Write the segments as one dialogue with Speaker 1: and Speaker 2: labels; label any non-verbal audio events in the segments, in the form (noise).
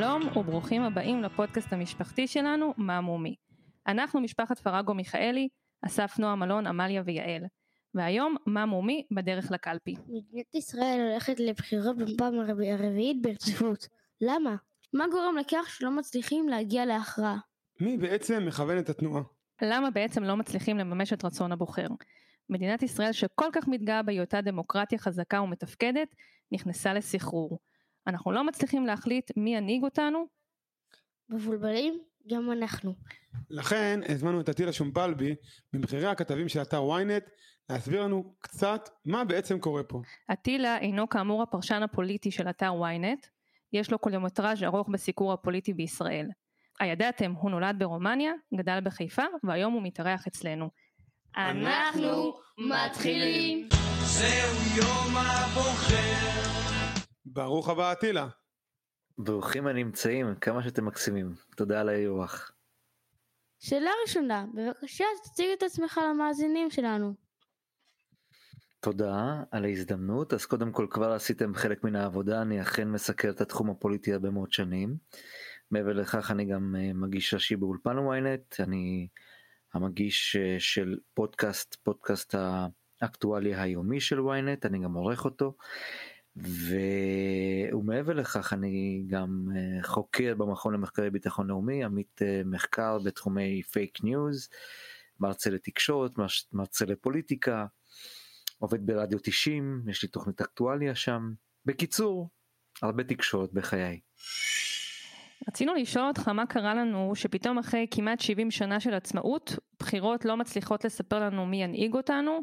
Speaker 1: שלום וברוכים הבאים לפודקאסט המשפחתי שלנו, מה מומי. אנחנו משפחת פרגו מיכאלי, אסף נועם אלון, עמליה ויעל. והיום, מה מומי בדרך לקלפי.
Speaker 2: מדינת ישראל הולכת לבחירות בפעם הרביעית ברציפות. למה? מה גורם לכך שלא מצליחים להגיע להכרעה?
Speaker 3: מי בעצם מכוון את התנועה?
Speaker 1: למה בעצם לא מצליחים לממש את רצון הבוחר? מדינת ישראל שכל כך מתגאה בהיותה דמוקרטיה חזקה ומתפקדת, נכנסה לסחרור. אנחנו לא מצליחים להחליט מי ינהיג אותנו.
Speaker 2: מבולבלים? גם אנחנו.
Speaker 3: לכן הזמנו את עטילה שומפלבי, מבכירי הכתבים של אתר ynet, להסביר לנו קצת מה בעצם קורה פה.
Speaker 1: עטילה אינו כאמור הפרשן הפוליטי של אתר ynet, יש לו קוליומטראז' ארוך בסיקור הפוליטי בישראל. הידעתם, הוא נולד ברומניה, גדל בחיפה, והיום הוא מתארח אצלנו.
Speaker 2: אנחנו מתחילים.
Speaker 4: זהו יום הבוחר.
Speaker 3: ברוך הבא עטילה.
Speaker 5: ברוכים הנמצאים, כמה שאתם מקסימים. תודה על האירוח.
Speaker 2: שאלה ראשונה, בבקשה תציג את עצמך למאזינים שלנו.
Speaker 5: תודה על ההזדמנות. אז קודם כל כבר עשיתם חלק מן העבודה, אני אכן מסקר את התחום הפוליטי הרבה מאוד שנים. מעבר לכך אני גם אה, מגיש ראשי באולפן ynet, אני המגיש אה, של פודקאסט, פודקאסט האקטואליה היומי של ynet, אני גם עורך אותו. ומעבר לכך אני גם אה, חוקר במכון למחקרי ביטחון לאומי, עמית מחקר בתחומי פייק ניוז, מרצה לתקשורת, מרצה לפוליטיקה, עובד ברדיו 90, יש לי תוכנית אקטואליה שם. בקיצור, הרבה תקשורת בחיי.
Speaker 1: רצינו לשאול אותך מה קרה לנו שפתאום אחרי כמעט 70 שנה של עצמאות, בחירות לא מצליחות לספר לנו מי ינהיג אותנו,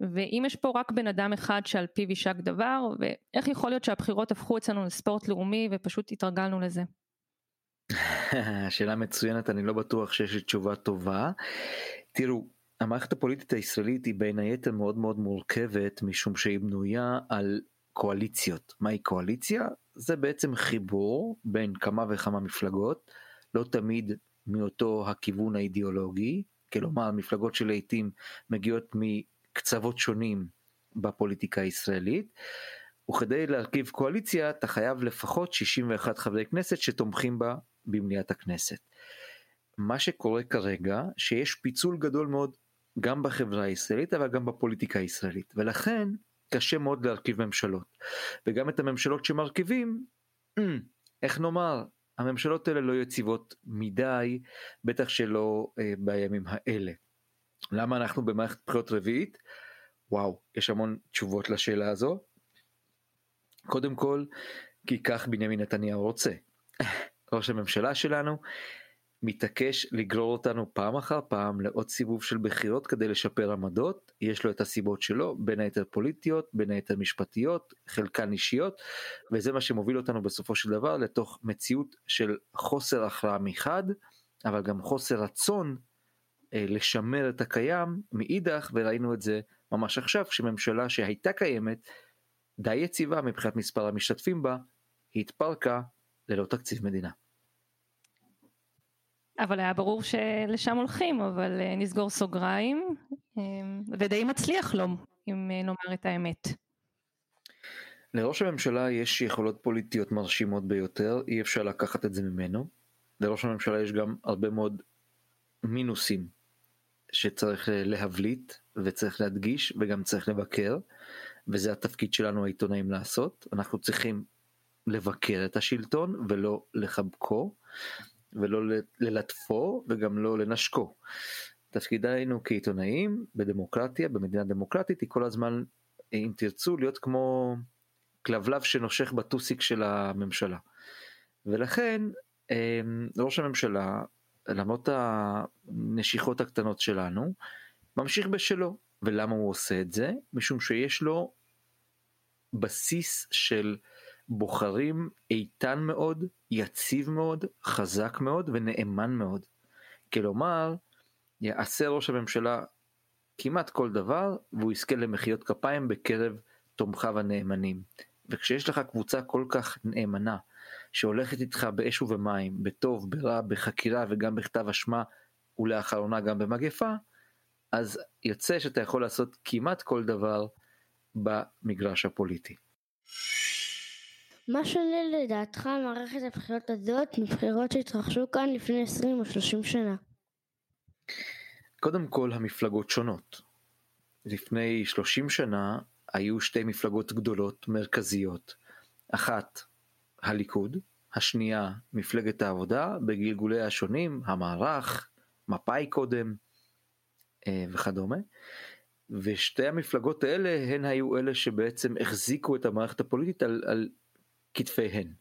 Speaker 1: ואם יש פה רק בן אדם אחד שעל פיו יישק דבר, ואיך יכול להיות שהבחירות הפכו אצלנו לספורט לאומי ופשוט התרגלנו לזה? (laughs)
Speaker 5: שאלה מצוינת, אני לא בטוח שיש לי תשובה טובה. תראו, המערכת הפוליטית הישראלית היא בין היתר מאוד מאוד מורכבת משום שהיא בנויה על קואליציות. מהי קואליציה? זה בעצם חיבור בין כמה וכמה מפלגות, לא תמיד מאותו הכיוון האידיאולוגי, כלומר מפלגות שלעיתים מגיעות מקצוות שונים בפוליטיקה הישראלית, וכדי להרכיב קואליציה אתה חייב לפחות 61 חברי כנסת שתומכים בה במליאת הכנסת. מה שקורה כרגע שיש פיצול גדול מאוד גם בחברה הישראלית אבל גם בפוליטיקה הישראלית ולכן קשה מאוד להרכיב ממשלות וגם את הממשלות שמרכיבים (clears throat) איך נאמר הממשלות האלה לא יציבות מדי בטח שלא אה, בימים האלה. למה אנחנו במערכת בחירות רביעית? וואו יש המון תשובות לשאלה הזו. קודם כל כי כך בנימין נתניהו רוצה. ראש הממשלה שלנו מתעקש לגרור אותנו פעם אחר פעם לעוד סיבוב של בחירות כדי לשפר עמדות, יש לו את הסיבות שלו, בין היתר פוליטיות, בין היתר משפטיות, חלקן אישיות, וזה מה שמוביל אותנו בסופו של דבר לתוך מציאות של חוסר הכרעה מחד, אבל גם חוסר רצון לשמר את הקיים מאידך, וראינו את זה ממש עכשיו, כשממשלה שהייתה קיימת, די יציבה מבחינת מספר המשתתפים בה, התפרקה ללא תקציב מדינה.
Speaker 1: אבל היה ברור שלשם הולכים, אבל אה, נסגור סוגריים, אה, ודי מצליח לו, אם אה, נאמר את האמת.
Speaker 5: לראש הממשלה יש יכולות פוליטיות מרשימות ביותר, אי אפשר לקחת את זה ממנו. לראש הממשלה יש גם הרבה מאוד מינוסים שצריך להבליט וצריך להדגיש וגם צריך לבקר, וזה התפקיד שלנו העיתונאים לעשות. אנחנו צריכים לבקר את השלטון ולא לחבקו. ולא ללטפו וגם לא לנשקו. תפקידנו כעיתונאים בדמוקרטיה במדינה דמוקרטית היא כל הזמן אם תרצו להיות כמו כלבלב שנושך בטוסיק של הממשלה. ולכן אמ, ראש הממשלה למרות הנשיכות הקטנות שלנו ממשיך בשלו ולמה הוא עושה את זה משום שיש לו בסיס של בוחרים איתן מאוד, יציב מאוד, חזק מאוד ונאמן מאוד. כלומר, יעשה ראש הממשלה כמעט כל דבר והוא יזכה למחיאות כפיים בקרב תומכיו הנאמנים. וכשיש לך קבוצה כל כך נאמנה שהולכת איתך באש ובמים, בטוב, ברע, בחקירה וגם בכתב אשמה ולאחרונה גם במגפה, אז יוצא שאתה יכול לעשות כמעט כל דבר במגרש הפוליטי.
Speaker 2: מה שונה לדעתך מערכת הבחירות הזאת מבחירות שהתרחשו כאן לפני 20 או 30 שנה?
Speaker 5: קודם כל המפלגות שונות. לפני 30 שנה היו שתי מפלגות גדולות מרכזיות. אחת הליכוד, השנייה מפלגת העבודה בגלגוליה השונים, המערך, מפא"י קודם אה, וכדומה. ושתי המפלגות האלה הן היו אלה שבעצם החזיקו את המערכת הפוליטית על, על כתפיהן.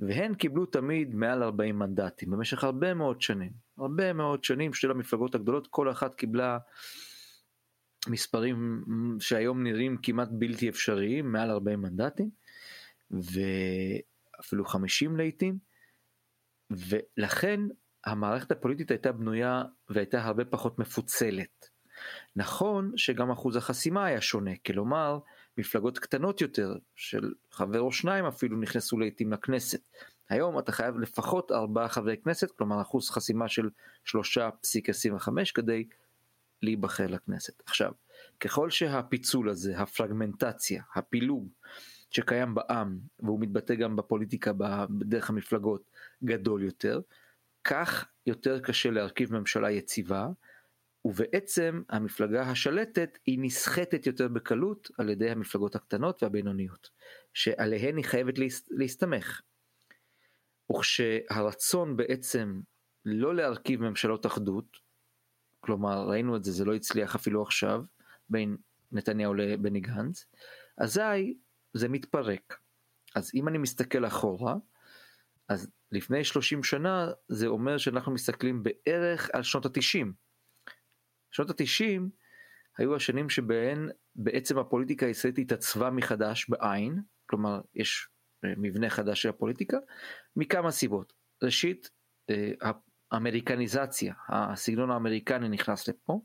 Speaker 5: והן קיבלו תמיד מעל 40 מנדטים במשך הרבה מאוד שנים. הרבה מאוד שנים שתי המפלגות הגדולות כל אחת קיבלה מספרים שהיום נראים כמעט בלתי אפשריים מעל 40 מנדטים ואפילו 50 לעיתים ולכן המערכת הפוליטית הייתה בנויה והייתה הרבה פחות מפוצלת. נכון שגם אחוז החסימה היה שונה, כלומר מפלגות קטנות יותר של חבר או שניים אפילו נכנסו לעיתים לכנסת. היום אתה חייב לפחות ארבעה חברי כנסת, כלומר אחוז חסימה של 3.25 כדי להיבחר לכנסת. עכשיו, ככל שהפיצול הזה, הפרגמנטציה, הפילוג שקיים בעם, והוא מתבטא גם בפוליטיקה בדרך המפלגות, גדול יותר, כך יותר קשה להרכיב ממשלה יציבה, ובעצם המפלגה השלטת היא נסחטת יותר בקלות על ידי המפלגות הקטנות והבינוניות, שעליהן היא חייבת להסתמך. וכשהרצון בעצם לא להרכיב ממשלות אחדות, כלומר ראינו את זה, זה לא הצליח אפילו עכשיו, בין נתניהו לבני גנץ, אזי זה מתפרק. אז אם אני מסתכל אחורה, אז לפני 30 שנה זה אומר שאנחנו מסתכלים בערך על שנות התשעים. שנות התשעים היו השנים שבהן בעצם הפוליטיקה הישראלית התעצבה מחדש בעין, כלומר יש אה, מבנה חדש של הפוליטיקה, מכמה סיבות. ראשית, אה, האמריקניזציה, הסגנון האמריקני נכנס לפה,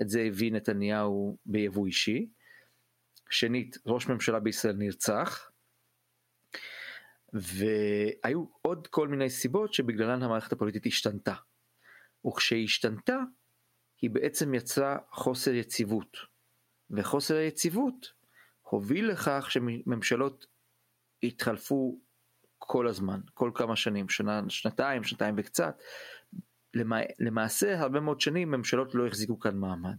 Speaker 5: את זה הביא נתניהו ביבוא אישי. שנית, ראש ממשלה בישראל נרצח, והיו עוד כל מיני סיבות שבגללן המערכת הפוליטית השתנתה. וכשהיא השתנתה, היא בעצם יצרה חוסר יציבות. וחוסר היציבות הוביל לכך שממשלות התחלפו כל הזמן, כל כמה שנים, שנה, שנתיים, שנתיים וקצת. למעשה הרבה מאוד שנים ממשלות לא החזיקו כאן מעמד.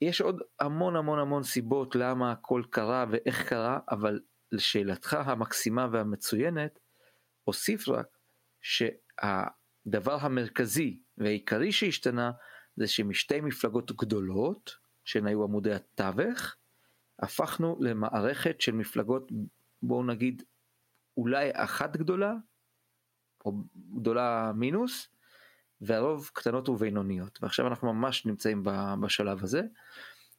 Speaker 5: יש עוד המון המון המון סיבות למה הכל קרה ואיך קרה, אבל לשאלתך המקסימה והמצוינת, אוסיף רק שהדבר המרכזי והעיקרי שהשתנה זה שמשתי מפלגות גדולות, שהן היו עמודי התווך, הפכנו למערכת של מפלגות, בואו נגיד, אולי אחת גדולה, או גדולה מינוס, והרוב קטנות ובינוניות. ועכשיו אנחנו ממש נמצאים בשלב הזה,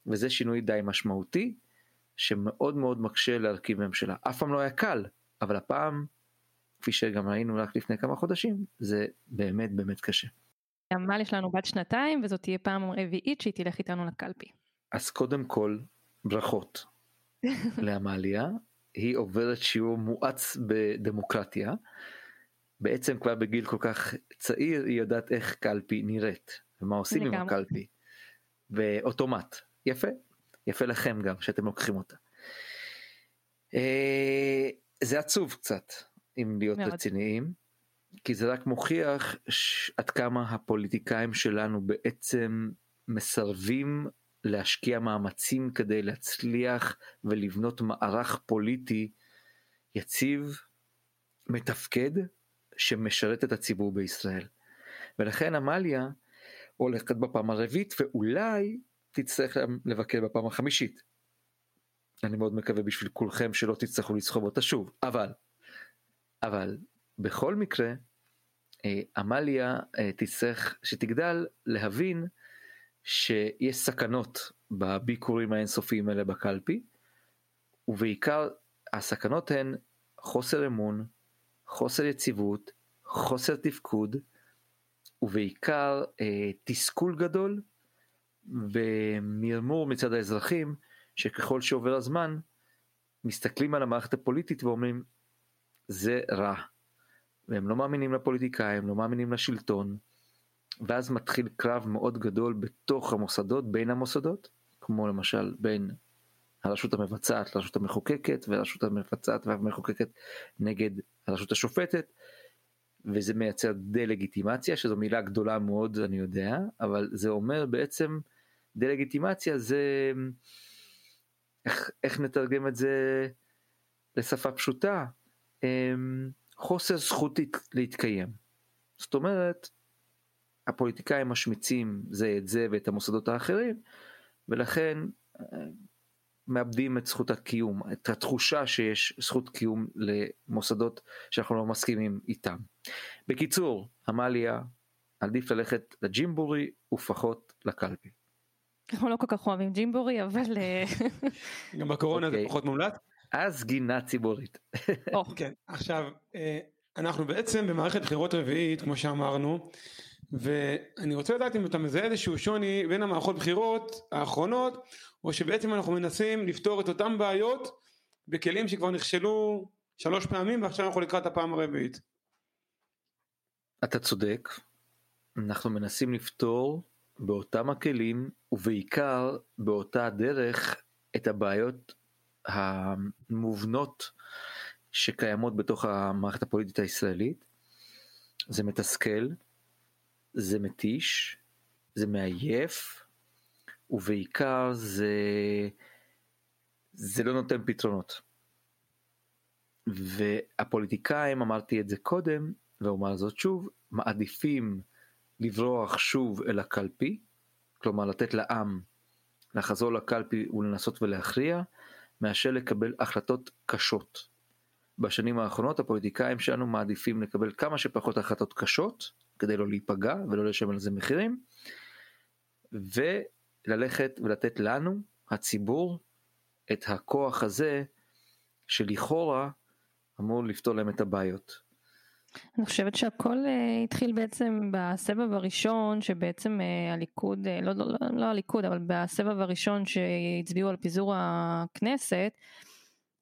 Speaker 5: וזה שינוי די משמעותי. שמאוד מאוד מקשה להרכיב ממשלה. אף פעם לא היה קל, אבל הפעם, כפי שגם ראינו רק לפני כמה חודשים, זה באמת באמת קשה.
Speaker 1: עמל יש לנו בת שנתיים וזאת תהיה פעם רביעית שהיא תלך איתנו לקלפי.
Speaker 5: אז קודם כל, ברכות (laughs) לעמליה, היא עוברת שיעור מואץ בדמוקרטיה. בעצם כבר בגיל כל כך צעיר היא יודעת איך קלפי נראית ומה עושים עם הקלפי. ואוטומט, יפה, יפה לכם גם שאתם לוקחים אותה. אה, זה עצוב קצת אם להיות מאוד. רציניים כי זה רק מוכיח עד כמה הפוליטיקאים שלנו בעצם מסרבים להשקיע מאמצים כדי להצליח ולבנות מערך פוליטי יציב, מתפקד, שמשרת את הציבור בישראל. ולכן עמליה הולכת בפעם הרביעית ואולי תצטרך לבקר בפעם החמישית. אני מאוד מקווה בשביל כולכם שלא תצטרכו לסחוב אותה שוב, אבל, אבל בכל מקרה, אה, עמליה אה, תצטרך שתגדל להבין שיש סכנות בביקורים האינסופיים האלה בקלפי, ובעיקר הסכנות הן חוסר אמון, חוסר יציבות, חוסר תפקוד, ובעיקר אה, תסכול גדול ומרמור מצד האזרחים שככל שעובר הזמן מסתכלים על המערכת הפוליטית ואומרים זה רע. והם לא מאמינים לפוליטיקאים, לא מאמינים לשלטון, ואז מתחיל קרב מאוד גדול בתוך המוסדות, בין המוסדות, כמו למשל בין הרשות המבצעת לרשות המחוקקת והרשות המבצעת והמחוקקת נגד הרשות השופטת וזה מייצר דה-לגיטימציה שזו מילה גדולה מאוד אני יודע אבל זה אומר בעצם דה-לגיטימציה זה איך, איך נתרגם את זה לשפה פשוטה? אמ, חוסר זכות להתקיים. זאת אומרת הפוליטיקאים משמיצים זה את זה ואת המוסדות האחרים ולכן מאבדים את זכות הקיום, את התחושה שיש זכות קיום למוסדות שאנחנו לא מסכימים איתם. בקיצור, עמליה, עדיף ללכת לג'ימבורי ופחות לקלפי.
Speaker 1: אנחנו לא כל כך אוהבים ג'ימבורי אבל אה, (laughs)
Speaker 3: גם בקורונה okay. זה אוקיי. פחות מומלץ.
Speaker 5: אז גינה ציבורית.
Speaker 3: כן, עכשיו אה, אנחנו בעצם במערכת בחירות רביעית כמו שאמרנו ואני רוצה לדעת אם אתה מזהה איזשהו שוני בין המערכות בחירות האחרונות או שבעצם אנחנו מנסים לפתור את אותן בעיות בכלים שכבר נכשלו שלוש פעמים ועכשיו אנחנו לקראת הפעם הרביעית.
Speaker 5: אתה צודק, אנחנו מנסים לפתור באותם הכלים ובעיקר באותה דרך את הבעיות המובנות שקיימות בתוך המערכת הפוליטית הישראלית. זה מתסכל, זה מתיש, זה מעייף, ובעיקר זה, זה לא נותן פתרונות. והפוליטיקאים, אמרתי את זה קודם, ואומר זאת שוב, מעדיפים לברוח שוב אל הקלפי, כלומר לתת לעם לחזור לקלפי ולנסות ולהכריע, מאשר לקבל החלטות קשות. בשנים האחרונות הפוליטיקאים שלנו מעדיפים לקבל כמה שפחות החלטות קשות, כדי לא להיפגע ולא לשלם על זה מחירים, וללכת ולתת לנו, הציבור, את הכוח הזה שלכאורה אמור לפתור להם את הבעיות.
Speaker 1: אני חושבת שהכל uh, התחיל בעצם בסבב הראשון שבעצם uh, הליכוד, uh, לא, לא, לא, לא הליכוד אבל בסבב הראשון שהצביעו על פיזור הכנסת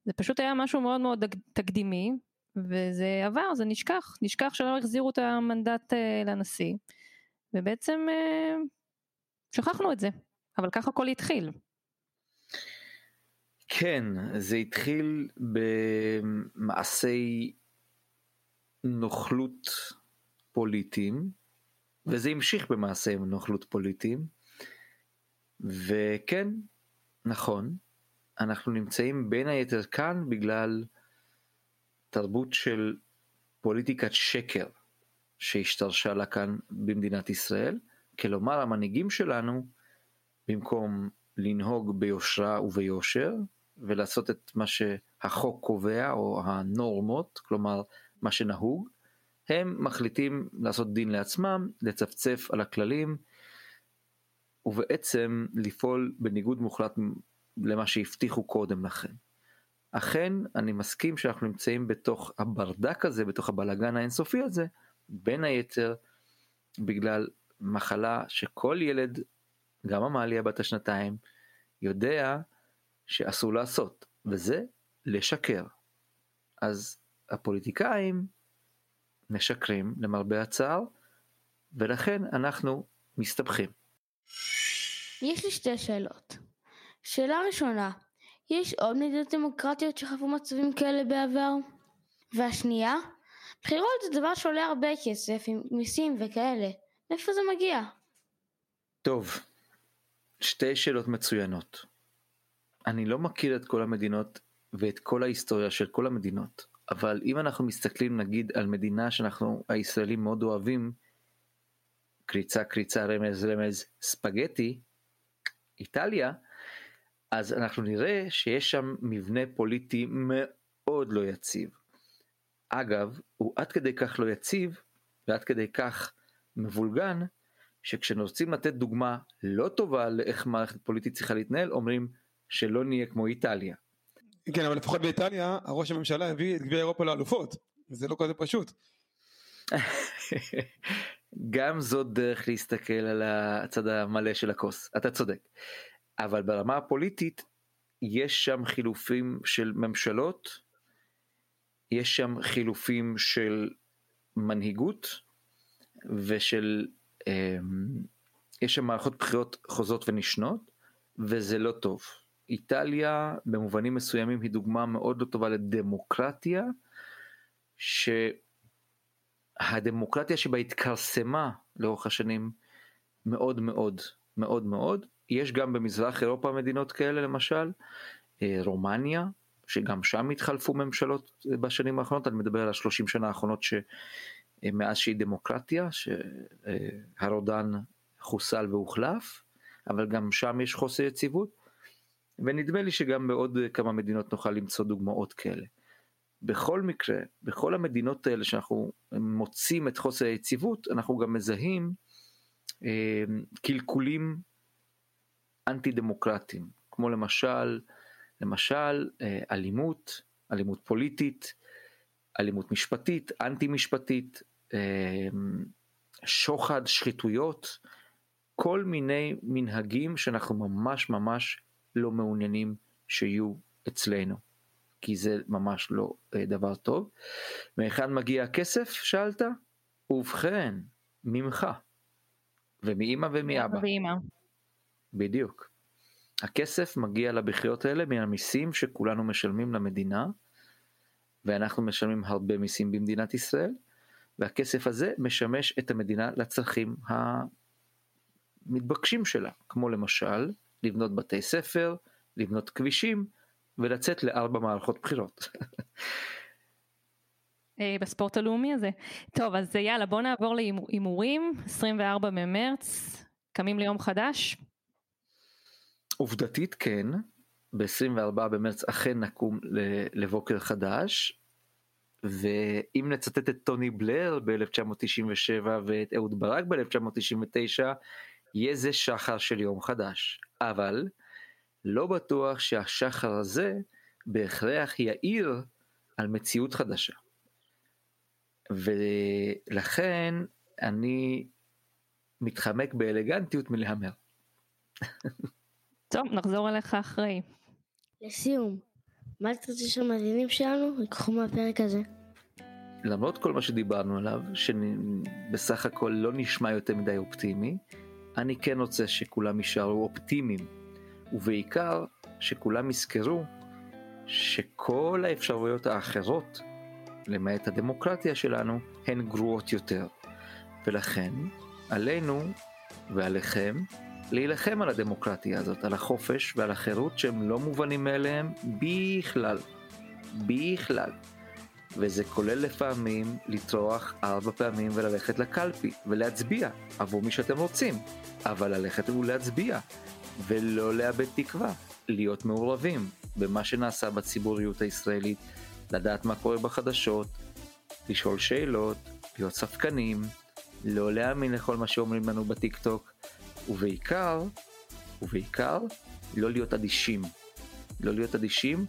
Speaker 1: זה פשוט היה משהו מאוד מאוד תקדימי וזה עבר, זה נשכח, נשכח שלא החזירו את המנדט uh, לנשיא, ובעצם uh, שכחנו את זה, אבל ככה הכל התחיל.
Speaker 5: כן, זה התחיל במעשי נוכלות פוליטיים, וזה המשיך במעשי נוכלות פוליטיים, וכן, נכון, אנחנו נמצאים בין היתר כאן בגלל תרבות של פוליטיקת שקר שהשתרשה לה כאן במדינת ישראל, כלומר המנהיגים שלנו במקום לנהוג ביושרה וביושר ולעשות את מה שהחוק קובע או הנורמות, כלומר מה שנהוג, הם מחליטים לעשות דין לעצמם, לצפצף על הכללים ובעצם לפעול בניגוד מוחלט למה שהבטיחו קודם לכן. אכן אני מסכים שאנחנו נמצאים בתוך הברדק הזה, בתוך הבלגן האינסופי הזה, בין היתר בגלל מחלה שכל ילד, גם עמליה בת השנתיים, יודע שאסור לעשות, וזה לשקר. אז הפוליטיקאים משקרים למרבה הצער, ולכן אנחנו מסתבכים.
Speaker 2: יש לי שתי שאלות. שאלה ראשונה, יש עוד מדינות דמוקרטיות שחוו מצבים כאלה בעבר? והשנייה, בחירות זה דבר שעולה הרבה כסף עם מיסים וכאלה, מאיפה זה מגיע?
Speaker 5: טוב, שתי שאלות מצוינות. אני לא מכיר את כל המדינות ואת כל ההיסטוריה של כל המדינות, אבל אם אנחנו מסתכלים נגיד על מדינה שאנחנו הישראלים מאוד אוהבים, קריצה קריצה רמז רמז ספגטי, איטליה, אז אנחנו נראה שיש שם מבנה פוליטי מאוד לא יציב. אגב, הוא עד כדי כך לא יציב ועד כדי כך מבולגן, שכשרוצים לתת דוגמה לא טובה לאיך מערכת פוליטית צריכה להתנהל, אומרים שלא נהיה כמו איטליה.
Speaker 3: כן, אבל לפחות באיטליה, הראש הממשלה הביא את גביע אירופה לאלופות, וזה לא כזה פשוט. (laughs)
Speaker 5: גם זאת דרך להסתכל על הצד המלא של הכוס, אתה צודק. אבל ברמה הפוליטית יש שם חילופים של ממשלות, יש שם חילופים של מנהיגות ושל, אה, יש שם מערכות בחירות חוזרות ונשנות וזה לא טוב. איטליה במובנים מסוימים היא דוגמה מאוד לא טובה לדמוקרטיה, שהדמוקרטיה שבה התכרסמה לאורך השנים מאוד מאוד מאוד מאוד, יש גם במזרח אירופה מדינות כאלה למשל, אה, רומניה, שגם שם התחלפו ממשלות בשנים האחרונות, אני מדבר על השלושים שנה האחרונות שמאז שהיא דמוקרטיה, שהרודן חוסל והוחלף, אבל גם שם יש חוסר יציבות, ונדמה לי שגם בעוד כמה מדינות נוכל למצוא דוגמאות כאלה. בכל מקרה, בכל המדינות האלה שאנחנו מוצאים את חוסר היציבות, אנחנו גם מזהים אה, קלקולים אנטי דמוקרטיים, כמו למשל, למשל אה, אלימות, אלימות פוליטית, אלימות משפטית, אנטי משפטית, אה, שוחד, שחיתויות, כל מיני מנהגים שאנחנו ממש ממש לא מעוניינים שיהיו אצלנו, כי זה ממש לא אה, דבר טוב. מהיכן מגיע הכסף? שאלת? ובכן, ממך. ומאימא ומאבא.
Speaker 1: ואימא.
Speaker 5: בדיוק. הכסף מגיע לבחירות האלה מהמיסים שכולנו משלמים למדינה, ואנחנו משלמים הרבה מיסים במדינת ישראל, והכסף הזה משמש את המדינה לצרכים המתבקשים שלה, כמו למשל לבנות בתי ספר, לבנות כבישים ולצאת לארבע מערכות בחירות.
Speaker 1: אה, בספורט הלאומי הזה. טוב, אז יאללה, בוא נעבור להימורים, 24 במרץ, קמים ליום חדש.
Speaker 5: עובדתית כן, ב-24 במרץ אכן נקום לבוקר חדש, ואם נצטט את טוני בלר ב-1997 ואת אהוד ברק ב-1999, יהיה זה שחר של יום חדש. אבל לא בטוח שהשחר הזה בהכרח יאיר על מציאות חדשה. ולכן אני מתחמק באלגנטיות מלהמר. (laughs)
Speaker 1: טוב, נחזור אליך אחרי.
Speaker 2: לסיום, מה אתה רוצה שהמאזינים שלנו ייקחו מהפרק הזה?
Speaker 5: למרות כל מה שדיברנו עליו, שבסך הכל לא נשמע יותר מדי אופטימי, אני כן רוצה שכולם יישארו אופטימיים, ובעיקר שכולם יזכרו שכל האפשרויות האחרות, למעט הדמוקרטיה שלנו, הן גרועות יותר. ולכן, עלינו ועליכם להילחם על הדמוקרטיה הזאת, על החופש ועל החירות שהם לא מובנים מאליהם בכלל. בכלל. וזה כולל לפעמים לטרוח ארבע פעמים וללכת לקלפי ולהצביע עבור מי שאתם רוצים, אבל ללכת ולהצביע ולא לאבד תקווה, להיות מעורבים במה שנעשה בציבוריות הישראלית, לדעת מה קורה בחדשות, לשאול שאלות, להיות ספקנים, לא להאמין לכל מה שאומרים לנו בטיק טוק, ובעיקר, ובעיקר, לא להיות אדישים. לא להיות אדישים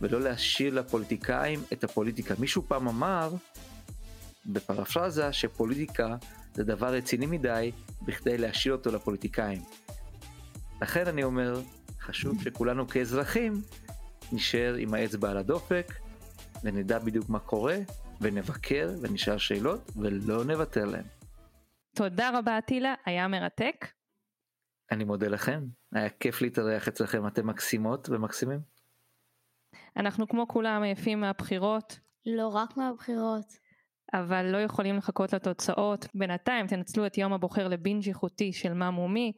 Speaker 5: ולא להשאיר לפוליטיקאים את הפוליטיקה. מישהו פעם אמר, בפרפרזה, שפוליטיקה זה דבר רציני מדי בכדי להשאיר אותו לפוליטיקאים. לכן אני אומר, חשוב שכולנו כאזרחים נשאר עם האצבע על הדופק ונדע בדיוק מה קורה ונבקר ונשאל שאלות ולא נוותר להם.
Speaker 1: תודה רבה אטילה, היה מרתק.
Speaker 5: אני מודה לכם, היה כיף להתארח אצלכם, אתם מקסימות ומקסימים.
Speaker 1: אנחנו כמו כולם עייפים מהבחירות.
Speaker 2: לא רק מהבחירות.
Speaker 1: אבל לא יכולים לחכות לתוצאות. בינתיים תנצלו את יום הבוחר לבינג' איכותי של מה מומי.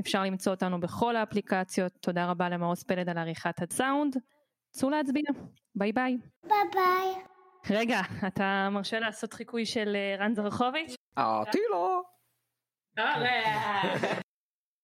Speaker 1: אפשר למצוא אותנו בכל האפליקציות. תודה רבה למעוז פלד על עריכת הסאונד. צאו להצביע. ביי ביי.
Speaker 2: ביי ביי.
Speaker 1: רגע, אתה מרשה לעשות חיקוי של אה, רן זרחוביץ'?
Speaker 5: אותי לא.